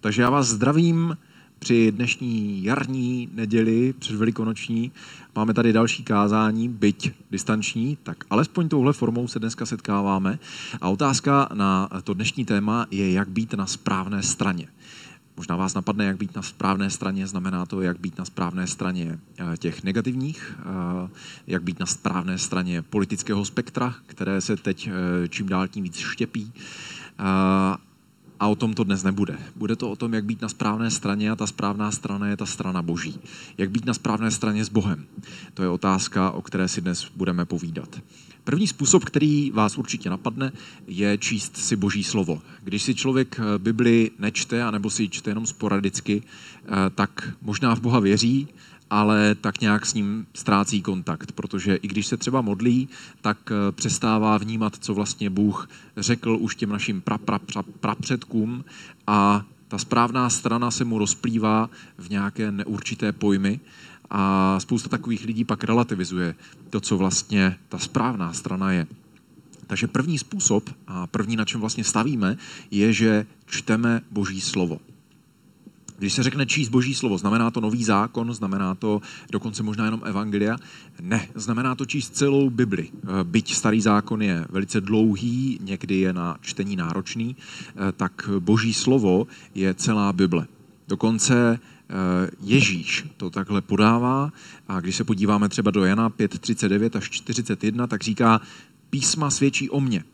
Takže já vás zdravím při dnešní jarní neděli předvelikonoční. Máme tady další kázání, byť distanční, tak alespoň touhle formou se dneska setkáváme. A otázka na to dnešní téma je, jak být na správné straně. Možná vás napadne, jak být na správné straně, znamená to, jak být na správné straně eh, těch negativních, eh, jak být na správné straně politického spektra, které se teď eh, čím dál tím víc štěpí. A o tom to dnes nebude. Bude to o tom, jak být na správné straně a ta správná strana je ta strana boží. Jak být na správné straně s Bohem. To je otázka, o které si dnes budeme povídat. První způsob, který vás určitě napadne, je číst si boží slovo. Když si člověk eh, Bibli nečte, anebo si ji čte jenom sporadicky, eh, tak možná v Boha věří, ale tak nějak s ním ztrácí kontakt, protože i když se třeba modlí, tak eh, přestává vnímat, co vlastně Bůh řekl už těm našim pra, pra, pra, prapředkům a ta správná strana se mu rozplývá v nějaké neurčité pojmy a spousta takových lidí pak relativizuje to, co vlastně ta správná strana je. Takže první způsob a první, na čem vlastně stavíme, je, že čteme Boží slovo. Když se řekne číst boží slovo, znamená to nový zákon, znamená to dokonce možná jenom evangelia? Ne, znamená to číst celou Bibli. Eh, byť starý zákon je velice dlouhý, někdy je na čtení náročný, eh, tak boží slovo je celá Bible. Dokonce eh, Ježíš to takhle podává a když se podíváme třeba do Jana 5.39 až 41, tak říká, písma svědčí o mně.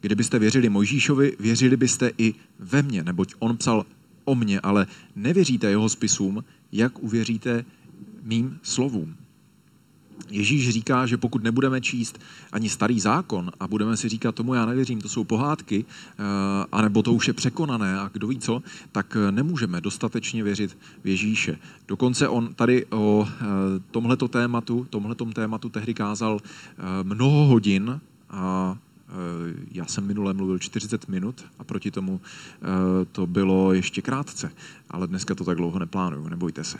Kdybyste věřili Mojžíšovi, věřili byste i ve mně, neboť on psal o mně, ale nevěříte jeho spisům, jak uvěříte mým slovům. Ježíš říká, že pokud nebudeme číst ani starý zákon a budeme si říkat tomu já nevěřím, to jsou pohádky, eh, anebo to už je překonané a kdo ví co, tak nemůžeme dostatečně věřit v Ježíše. Dokonce on tady o eh, tomhleto tématu, tomhletom tématu tehdy kázal eh, mnoho hodin a Eh, já jsem minule mluvil 40 minut a proti tomu eh, to bylo ještě krátce, ale dneska to tak dlouho neplánuju, nebojte se.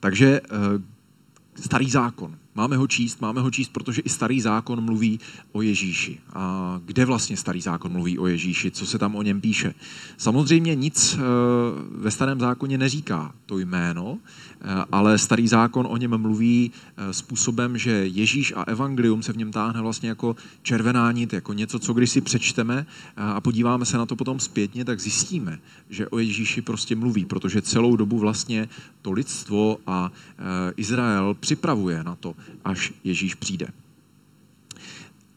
Takže eh, starý zákon. Máme ho číst, máme ho číst, protože i starý zákon mluví o Ježíši. A kde vlastně starý zákon mluví o Ježíši, co se tam o něm píše? Samozřejmě nic ve starém zákoně neříká to jméno, Eh, ale starý zákon o něm mluví eh, způsobem, že Ježíš a evangelium se v něm táhne vlastně jako červená nit, jako něco, co když si přečteme eh, a podíváme se na to potom zpětně, tak zjistíme, že o Ježíši prostě mluví, protože celou dobu vlastně to lidstvo a Izrael připravuje na to, až Ježíš přijde.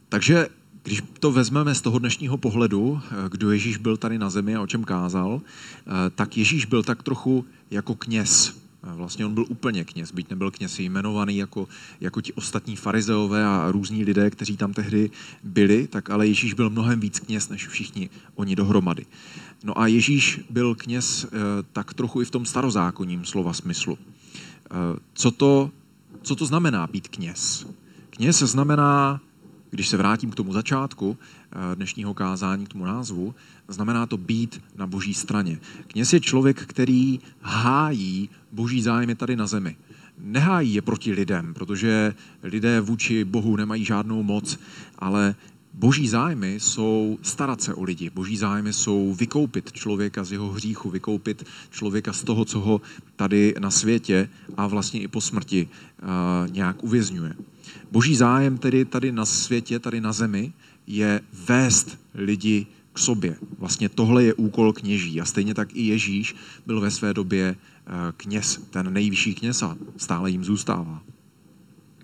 Takže když to vezmeme z toho dnešního pohledu, kdo Ježíš byl tady na zemi a o čem kázal, tak Ježíš byl tak trochu jako kněz Vlastně on byl úplně kněz, byť nebyl kněz jmenovaný jako, jako ti ostatní farizeové a různí lidé, kteří tam tehdy byli, tak ale Ježíš byl mnohem víc kněz než všichni oni dohromady. No a Ježíš byl kněz eh, tak trochu i v tom starozákonním slova smyslu. Eh, co to, co to znamená být kněz? Kněz znamená, když se vrátím k tomu začátku eh, dnešního kázání, k tomu názvu, znamená to být na boží straně. Kněz je člověk, který hájí boží zájmy tady na zemi. Nehájí je proti lidem, protože lidé vůči Bohu nemají žádnou moc, ale Boží zájmy jsou starat se o lidi. Boží zájmy jsou vykoupit člověka z jeho hříchu, vykoupit člověka z toho, co ho tady na světě a vlastně i po smrti uh, nějak uvězňuje. Boží zájem tedy tady na světě, tady na zemi, je vést lidi k sobě. Vlastně tohle je úkol kněží. A stejně tak i Ježíš byl ve své době eh, kněz, ten nejvyšší kněz a stále jim zůstává.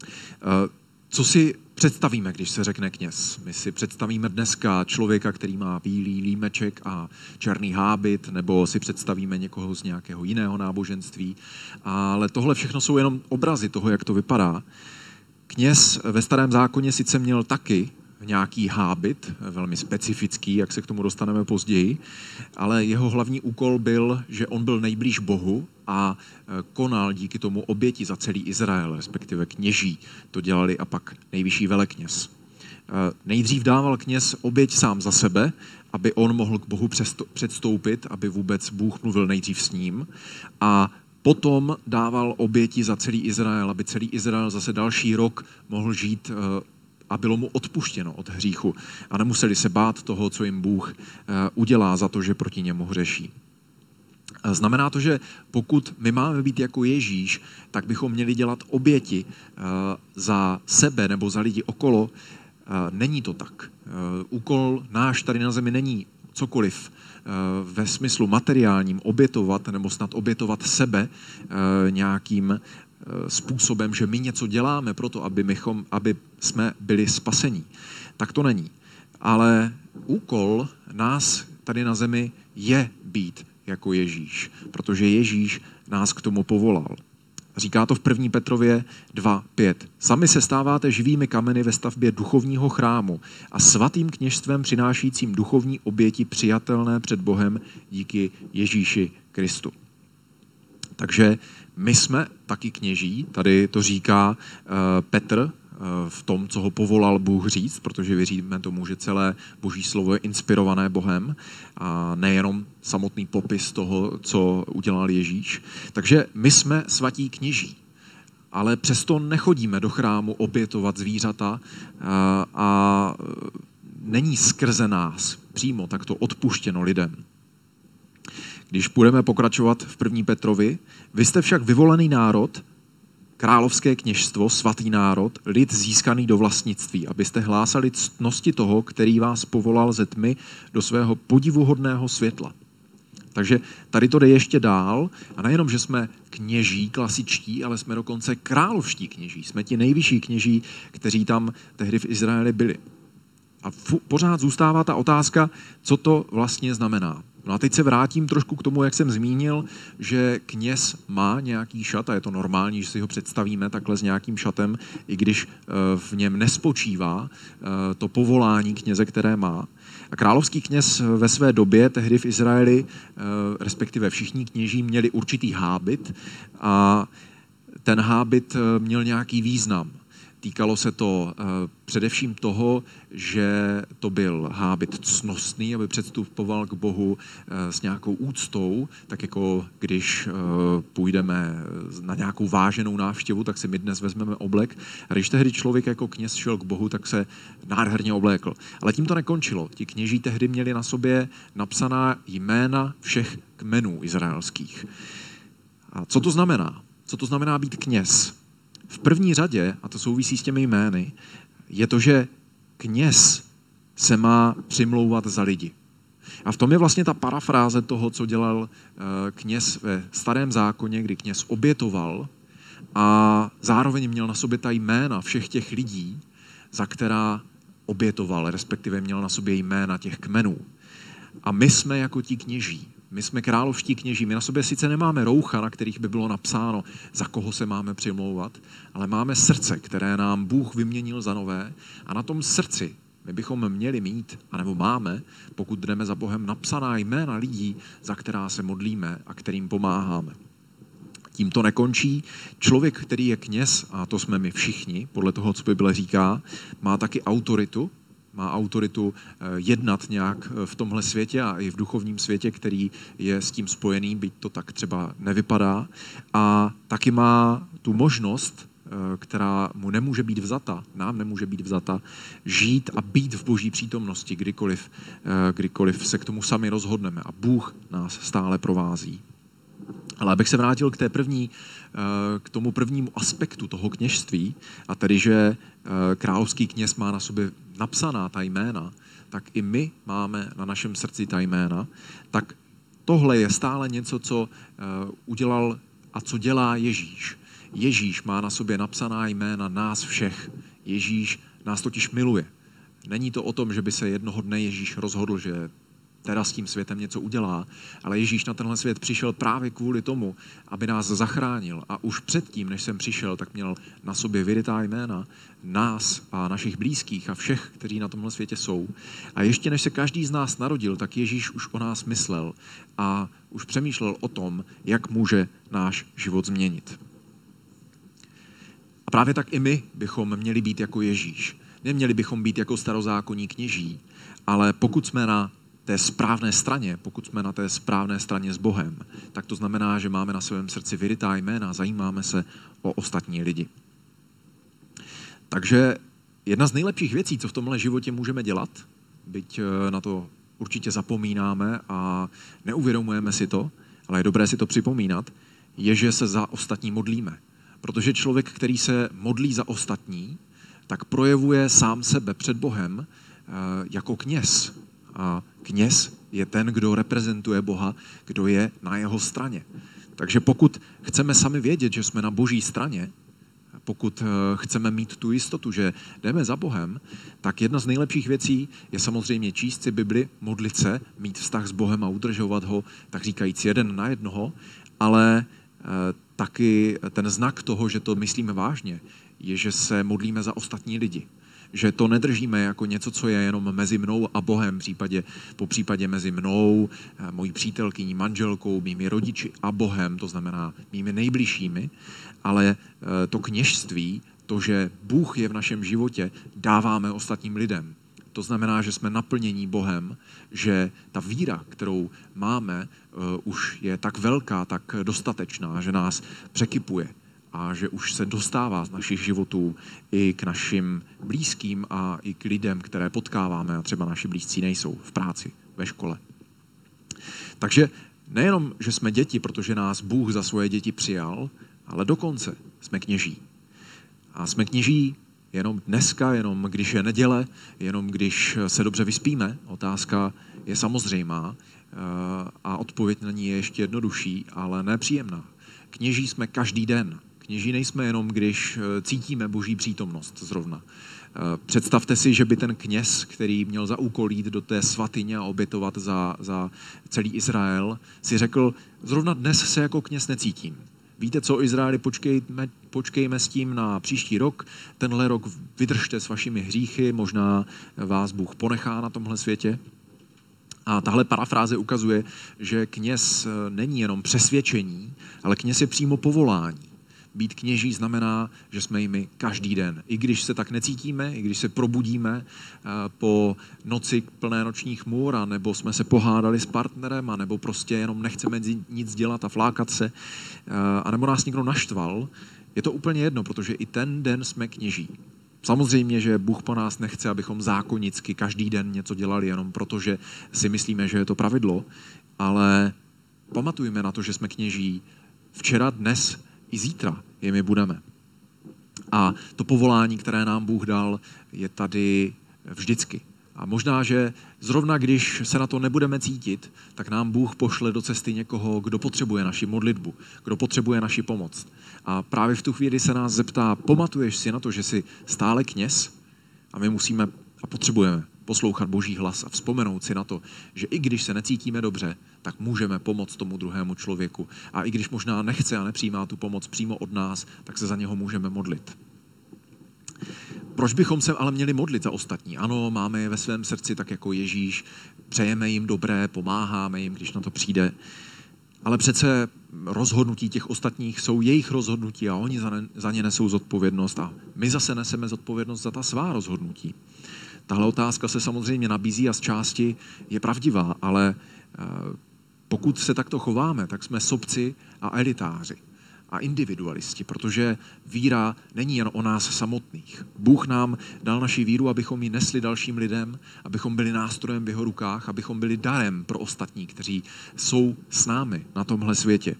Eh, co si představíme, když se řekne kněz? My si představíme dneska člověka, který má bílý límeček a černý hábit, nebo si představíme někoho z nějakého jiného náboženství. Ale tohle všechno jsou jenom obrazy toho, jak to vypadá. Kněz ve starém zákoně sice měl taky nějaký hábit, velmi specifický, jak se k tomu dostaneme později, ale jeho hlavní úkol byl, že on byl nejblíž Bohu a e, konal díky tomu oběti za celý Izrael, respektive kněží. To dělali a pak nejvyšší velekněz. E, nejdřív dával kněz oběť sám za sebe, aby on mohl k Bohu předstoupit, aby vůbec Bůh mluvil nejdřív s ním. A potom dával oběti za celý Izrael, aby celý Izrael zase další rok mohl žít e, a bylo mu odpuštěno od hříchu a nemuseli se bát toho, co jim Bůh udělá za to, že proti němu hřeší. Znamená to, že pokud my máme být jako Ježíš, tak bychom měli dělat oběti za sebe nebo za lidi okolo. Není to tak. Úkol náš tady na zemi není cokoliv ve smyslu materiálním obětovat nebo snad obětovat sebe nějakým způsobem, že my něco děláme pro to, aby, mychom, aby jsme byli spasení. Tak to není. Ale úkol nás tady na zemi je být jako Ježíš, protože Ježíš nás k tomu povolal. Říká to v 1. Petrově 2.5. Sami se stáváte živými kameny ve stavbě duchovního chrámu a svatým kněžstvem přinášícím duchovní oběti přijatelné před Bohem díky Ježíši Kristu. Takže my jsme taky kněží, tady to říká uh, Petr v tom, co ho povolal Bůh říct, protože věříme tomu, že celé boží slovo je inspirované Bohem a nejenom samotný popis toho, co udělal Ježíš. Takže my jsme svatí kněží, ale přesto nechodíme do chrámu obětovat zvířata a, a není skrze nás přímo takto odpuštěno lidem. Když budeme pokračovat v první Petrovi, vy jste však vyvolený národ, královské kněžstvo, svatý národ, lid získaný do vlastnictví, abyste hlásali ctnosti toho, který vás povolal ze tmy do svého podivuhodného světla. Takže tady to jde ještě dál a nejenom, že jsme kněží klasičtí, ale jsme dokonce královští kněží. Jsme ti nejvyšší kněží, kteří tam tehdy v Izraeli byli. A pořád zůstává ta otázka, co to vlastně znamená. No a teď se vrátím trošku k tomu, jak jsem zmínil, že kněz má nějaký šat a je to normální, že si ho představíme takhle s nějakým šatem, i když eh, v něm nespočívá eh, to povolání kněze, které má. A královský kněz ve své době, tehdy v Izraeli, eh, respektive všichni kněží, měli určitý hábit a ten hábit měl nějaký význam. Týkalo se to uh, především toho, že to byl hábit cnostný, aby předstupoval k Bohu uh, s nějakou úctou, tak jako když uh, půjdeme na nějakou váženou návštěvu, tak si my dnes vezmeme oblek. A když tehdy člověk jako kněz šel k Bohu, tak se nádherně oblékl. Ale tím to nekončilo. Ti kněží tehdy měli na sobě napsaná jména všech kmenů izraelských. A co to znamená? Co to znamená být kněz? V první řadě, a to souvisí s těmi jmény, je to, že kněz se má přimlouvat za lidi. A v tom je vlastně ta parafráze toho, co dělal eh, kněz ve starém zákoně, kdy kněz obětoval a zároveň měl na sobě ta jména všech těch lidí, za která obětoval, respektive měl na sobě jména těch kmenů. A my jsme jako ti kněží. My jsme královští kněží, my na sobě sice nemáme roucha, na kterých by bylo napsáno, za koho se máme přimlouvat, ale máme srdce, které nám Bůh vyměnil za nové a na tom srdci my bychom měli mít, anebo máme, pokud jdeme za Bohem, napsaná jména lidí, za která se modlíme a kterým pomáháme. Tím to nekončí. Člověk, který je kněz, a to jsme my všichni, podle toho, co Bible říká, má taky autoritu, má autoritu eh, jednat nějak eh, v tomhle světě a i v duchovním světě, který je s tím spojený, byť to tak třeba nevypadá. A taky má tu možnost, eh, která mu nemůže být vzata, nám nemůže být vzata, žít a být v boží přítomnosti, kdykoliv, kdykoliv se k tomu sami rozhodneme. A Bůh nás stále provází. Ale abych se vrátil k té první, k tomu prvnímu aspektu toho kněžství, a tedy, že královský kněz má na sobě napsaná ta jména, tak i my máme na našem srdci ta jména, tak tohle je stále něco, co eh, udělal a co dělá Ježíš. Ježíš má na sobě napsaná jména nás všech. Ježíš nás totiž miluje. Není to o tom, že by se jednoho dne Ježíš rozhodl, že teda s tím světem něco udělá, ale Ježíš na tenhle svět přišel právě kvůli tomu, aby nás zachránil. A už předtím, než jsem přišel, tak měl na sobě vyrytá jména nás a našich blízkých a všech, kteří na tomhle světě jsou. A ještě než se každý z nás narodil, tak Ježíš už o nás myslel a už přemýšlel o tom, jak může náš život změnit. A právě tak i my bychom měli být jako Ježíš. Neměli bychom být jako starozákonní kněží, ale pokud jsme na té správné straně, pokud jsme na té správné straně s Bohem, tak to znamená, že máme na svém srdci vyrytá jména, zajímáme se o ostatní lidi. Takže jedna z nejlepších věcí, co v tomhle životě můžeme dělat, byť eh, na to určitě zapomínáme a neuvědomujeme si to, ale je dobré si to připomínat, je, že se za ostatní modlíme. Protože člověk, který se modlí za ostatní, tak projevuje sám sebe před Bohem eh, jako kněz. Kněz je ten, kdo reprezentuje Boha, kdo je na jeho straně. Takže pokud chceme sami vědět, že jsme na boží straně, pokud eh, chceme mít tu jistotu, že jdeme za Bohem, tak jedna z nejlepších věcí je samozřejmě číst si Bibli, modlit se, mít vztah s Bohem a udržovat ho, tak říkajíc, jeden na jednoho, ale eh, taky ten znak toho, že to myslíme vážně, je, že se modlíme za ostatní lidi. Že to nedržíme jako něco, co je jenom mezi mnou a Bohem, případě, po případě mezi mnou, eh, mojí přítelkyní, manželkou, mými rodiči a Bohem, to znamená mými nejbližšími, ale eh, to kněžství, to, že Bůh je v našem životě, dáváme ostatním lidem. To znamená, že jsme naplnění Bohem, že ta víra, kterou máme, uh, už je tak velká, tak dostatečná, že nás překypuje a že už se dostává z našich životů i k našim blízkým a i k lidem, které potkáváme a třeba naši blízcí nejsou v práci, ve škole. Takže nejenom, že jsme děti, protože nás Bůh za svoje děti přijal, ale dokonce jsme kněží. A jsme kněží jenom dneska, jenom když je neděle, jenom když se dobře vyspíme. Otázka je samozřejmá eh, a odpověď na ní je ještě jednodušší, ale nepříjemná. Kněží jsme každý den. Kněží nejsme jenom, když eh, cítíme boží přítomnost zrovna. Eh, představte si, že by ten kněz, který měl za úkol jít do té svatyně a obětovat za, za celý Izrael, si řekl, zrovna dnes se jako kněz necítím. Víte co, Izraeli, počkejme, počkejme s tím na příští rok. Tenhle rok vydržte s vašimi hříchy, možná vás Bůh ponechá na tomhle světě. A tahle parafráze ukazuje, že kněz není jenom přesvědčení, ale kněz je přímo povolání. Být kněží znamená, že jsme jimi každý den. I když se tak necítíme, i když se probudíme eh, po noci plné nočních můr, nebo jsme se pohádali s partnerem, a nebo prostě jenom nechceme nic dělat a flákat se, eh, a nebo nás někdo naštval, je to úplně jedno, protože i ten den jsme kněží. Samozřejmě, že Bůh po nás nechce, abychom zákonicky každý den něco dělali jenom proto, že si myslíme, že je to pravidlo, ale pamatujme na to, že jsme kněží včera, dnes i zítra jimi budeme. A to povolání, které nám Bůh dal, je tady vždycky. A možná, že zrovna když se na to nebudeme cítit, tak nám Bůh pošle do cesty někoho, kdo potřebuje naši modlitbu, kdo potřebuje naši pomoc. A právě v tu chvíli se nás zeptá, pamatuješ si na to, že jsi stále kněz? A my musíme a potřebujeme poslouchat Boží hlas a vzpomenout si na to, že i když se necítíme dobře, tak můžeme pomoct tomu druhému člověku. A i když možná nechce a nepřijímá tu pomoc přímo od nás, tak se za něho můžeme modlit. Proč bychom se ale měli modlit za ostatní? Ano, máme je ve svém srdci tak jako Ježíš, přejeme jim dobré, pomáháme jim, když na to přijde. Ale přece rozhodnutí těch ostatních jsou jejich rozhodnutí a oni za, ně nesou zodpovědnost a my zase neseme zodpovědnost za ta svá rozhodnutí. Tahle otázka se samozřejmě nabízí a z části je pravdivá, ale eh, pokud se takto chováme, tak jsme sobci a elitáři a individualisti, protože víra není jen o nás samotných. Bůh nám dal naši víru, abychom ji nesli dalším lidem, abychom byli nástrojem v jeho rukách, abychom byli darem pro ostatní, kteří jsou s námi na tomhle světě.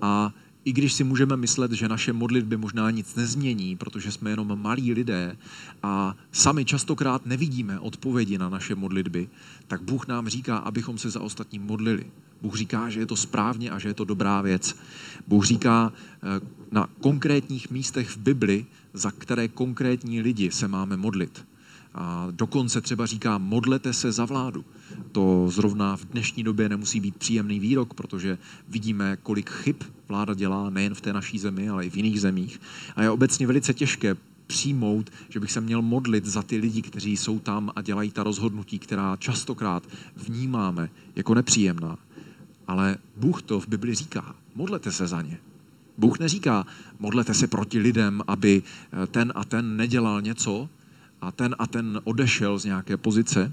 A i když si můžeme myslet, že naše modlitby možná nic nezmění, protože jsme jenom malí lidé a sami častokrát nevidíme odpovědi na naše modlitby, tak Bůh nám říká, abychom se za ostatní modlili. Bůh říká, že je to správně a že je to dobrá věc. Bůh říká eh, na konkrétních místech v Bibli, za které konkrétní lidi se máme modlit. A dokonce třeba říká, modlete se za vládu. To zrovna v dnešní době nemusí být příjemný výrok, protože vidíme, kolik chyb vláda dělá nejen v té naší zemi, ale i v jiných zemích. A je obecně velice těžké přijmout, že bych se měl modlit za ty lidi, kteří jsou tam a dělají ta rozhodnutí, která častokrát vnímáme jako nepříjemná. Ale Bůh to v Bibli říká. Modlete se za ně. Bůh neříká, modlete se proti lidem, aby ten a ten nedělal něco, a ten a ten odešel z nějaké pozice,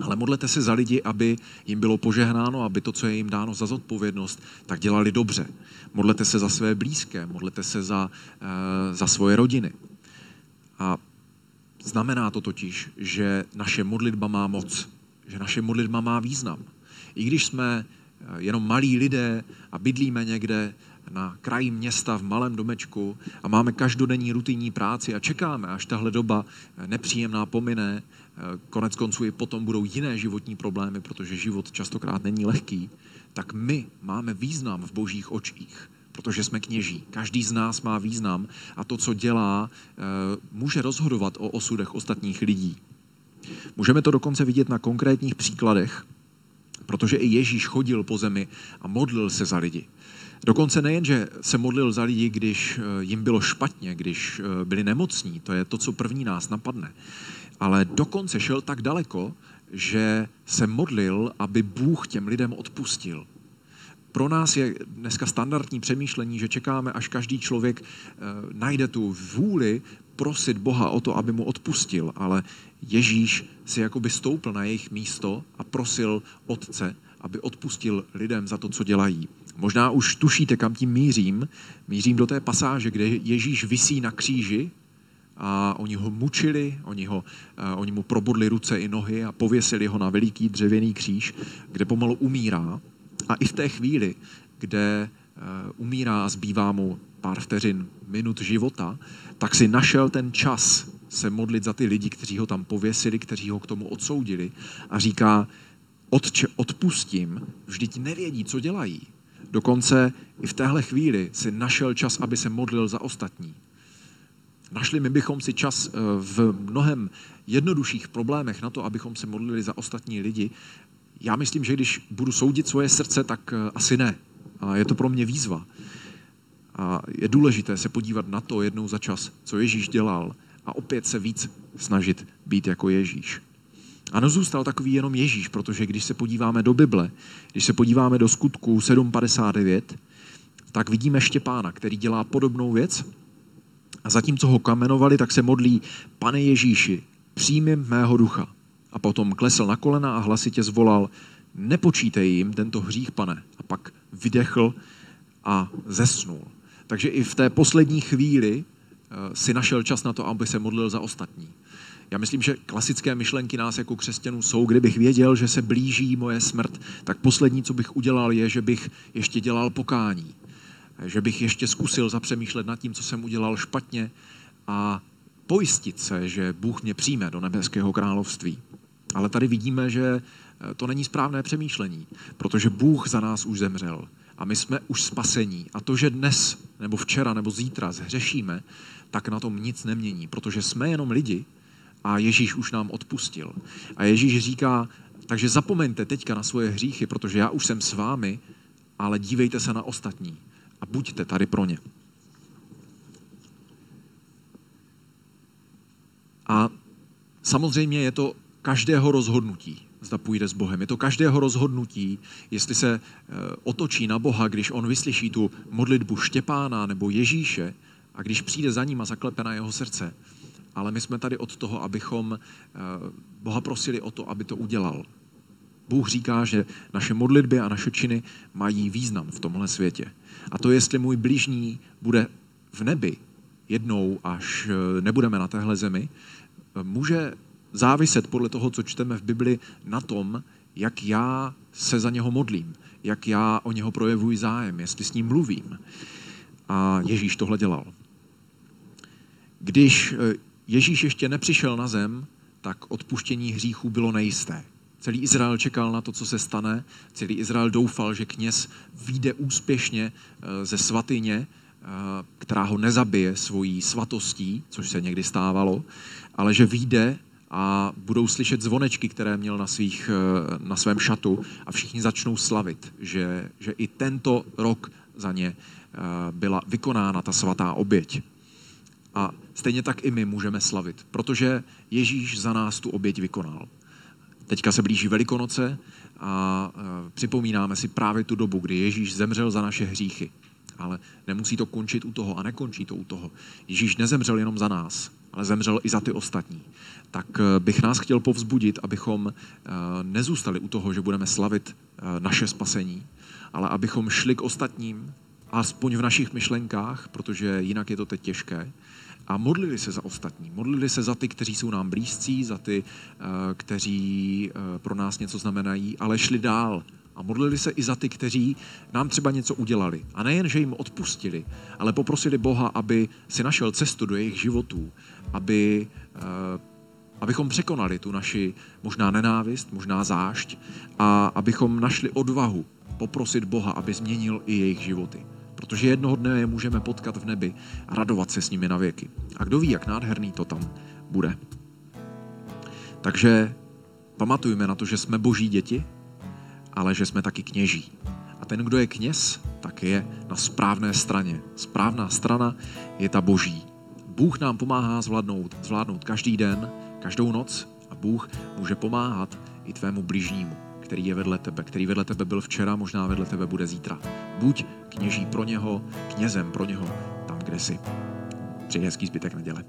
ale modlete se za lidi, aby jim bylo požehnáno, aby to, co je jim dáno za zodpovědnost, tak dělali dobře. Modlete se za své blízké, modlete se za, uh, za svoje rodiny. A znamená to totiž, že naše modlitba má moc, že naše modlitba má význam. I když jsme jenom malí lidé a bydlíme někde na kraji města v malém domečku a máme každodenní rutinní práci a čekáme, až tahle doba nepříjemná pomine. Konec konců i potom budou jiné životní problémy, protože život častokrát není lehký. Tak my máme význam v božích očích, protože jsme kněží. Každý z nás má význam a to, co dělá, eh, může rozhodovat o osudech ostatních lidí. Můžeme to dokonce vidět na konkrétních příkladech, protože i Ježíš chodil po zemi a modlil se za lidi. Dokonce nejen, že se modlil za lidi, když eh, jim bylo špatně, když eh, byli nemocní, to je to, co první nás napadne, ale dokonce šel tak daleko, že se modlil, aby Bůh těm lidem odpustil. Pro nás je dneska standardní přemýšlení, že čekáme, až každý člověk eh, najde tu vůli prosit Boha o to, aby mu odpustil, ale Ježíš si jakoby stoupl na jejich místo a prosil Otce, aby odpustil lidem za to, co dělají. Možná už tušíte, kam tím mířím. Mířím do té pasáže, kde Ježíš visí na kříži a oni ho mučili, oni, ho, uh, oni mu probodli ruce i nohy a pověsili ho na veliký dřevěný kříž, kde pomalu umírá. A i v té chvíli, kde uh, umírá a zbývá mu pár vteřin, minut života, tak si našel ten čas se modlit za ty lidi, kteří ho tam pověsili, kteří ho k tomu odsoudili a říká, Otče, odpustím, vždyť nevědí, co dělají. Dokonce i v téhle chvíli si našel čas, aby se modlil za ostatní. Našli my bychom si čas eh, v mnohem jednodušších problémech na to, abychom se modlili za ostatní lidi. Já myslím, že když budu soudit svoje srdce, tak eh, asi ne. A je to pro mě výzva. A je důležité se podívat na to jednou za čas, co Ježíš dělal a opět se víc snažit být jako Ježíš. A nezůstal takový jenom Ježíš, protože když se podíváme do Bible, když se podíváme do skutků 7.59, tak vidíme Štěpána, který dělá podobnou věc. A zatímco ho kamenovali, tak se modlí, pane Ježíši, přijmi mého ducha. A potom klesl na kolena a hlasitě zvolal, nepočítej jim tento hřích, pane. A pak vydechl a zesnul. Takže i v té poslední chvíli eh, si našel čas na to, aby se modlil za ostatní. Já myslím, že klasické myšlenky nás jako křesťanů jsou, kdybych věděl, že se blíží moje smrt, tak poslední, co bych udělal, je, že bych ještě dělal pokání. Že bych ještě zkusil zapřemýšlet nad tím, co jsem udělal špatně a pojistit se, že Bůh mě přijme do nebeského království. Ale tady vidíme, že to není správné přemýšlení, protože Bůh za nás už zemřel a my jsme už spasení. A to, že dnes, nebo včera, nebo zítra zhřešíme, tak na tom nic nemění, protože jsme jenom lidi a Ježíš už nám odpustil. A Ježíš říká, takže zapomeňte teďka na svoje hříchy, protože já už jsem s vámi, ale dívejte se na ostatní a buďte tady pro ně. A samozřejmě je to každého rozhodnutí, zda půjde s Bohem. Je to každého rozhodnutí, jestli se eh, otočí na Boha, když on vyslyší tu modlitbu Štěpána nebo Ježíše a když přijde za ním a zaklepe na jeho srdce, ale my jsme tady od toho, abychom eh, Boha prosili o to, aby to udělal. Bůh říká, že naše modlitby a naše činy mají význam v tomhle světě. A to, jestli můj blížní bude v nebi jednou, až eh, nebudeme na téhle zemi, eh, může záviset podle toho, co čteme v Bibli, na tom, jak já se za něho modlím, jak já o něho projevuji zájem, jestli s ním mluvím. A Ježíš tohle dělal. Když Ježíš ještě nepřišel na zem, tak odpuštění hříchů bylo nejisté. Celý Izrael čekal na to, co se stane. Celý Izrael doufal, že kněz vyjde úspěšně eh, ze svatyně, eh, která ho nezabije svojí svatostí, což se někdy stávalo, ale že vyjde a budou slyšet zvonečky, které měl na, svých, eh, na svém šatu a všichni začnou slavit, že, že i tento rok za ně byla vykonána ta svatá oběť. A stejně tak i my můžeme slavit, protože Ježíš za nás tu oběť vykonal. Teďka se blíží Velikonoce a připomínáme si právě tu dobu, kdy Ježíš zemřel za naše hříchy. Ale nemusí to končit u toho a nekončí to u toho. Ježíš nezemřel jenom za nás, ale zemřel i za ty ostatní. Tak e, bych nás chtěl povzbudit, abychom e, nezůstali u toho, že budeme slavit e, naše spasení, ale abychom šli k ostatním, aspoň v našich myšlenkách, protože jinak je to teď těžké, a modlili se za ostatní. Modlili se za ty, kteří jsou nám blízcí, za ty, eh, kteří eh, pro nás něco znamenají, ale šli dál. a modlili se i za ty, kteří nám třeba něco udělali. A nejen, že jim odpustili, ale poprosili Boha, aby si našel cestu do jejich životů, aby, uh, abychom překonali tu naši možná nenávist, možná zášť a abychom našli odvahu poprosit Boha, aby změnil i jejich životy. Protože jednoho dne je můžeme potkat v nebi a radovat se s nimi na věky. A kdo ví, jak nádherný to tam bude. Takže pamatujme na to, že jsme boží děti, ale že jsme taky kněží. A ten, kdo je kněz, tak je na správné straně. Správná strana je ta boží. Bůh nám pomáhá zvládnout, zvládnout každý den, každou noc a Bůh může pomáhat i tvému bližnímu, který je vedle tebe, který vedle tebe byl včera, možná vedle tebe bude zítra. Buď kněží pro něho, knězem pro něho tam, kde jsi. Přeji hezký zbytek neděle.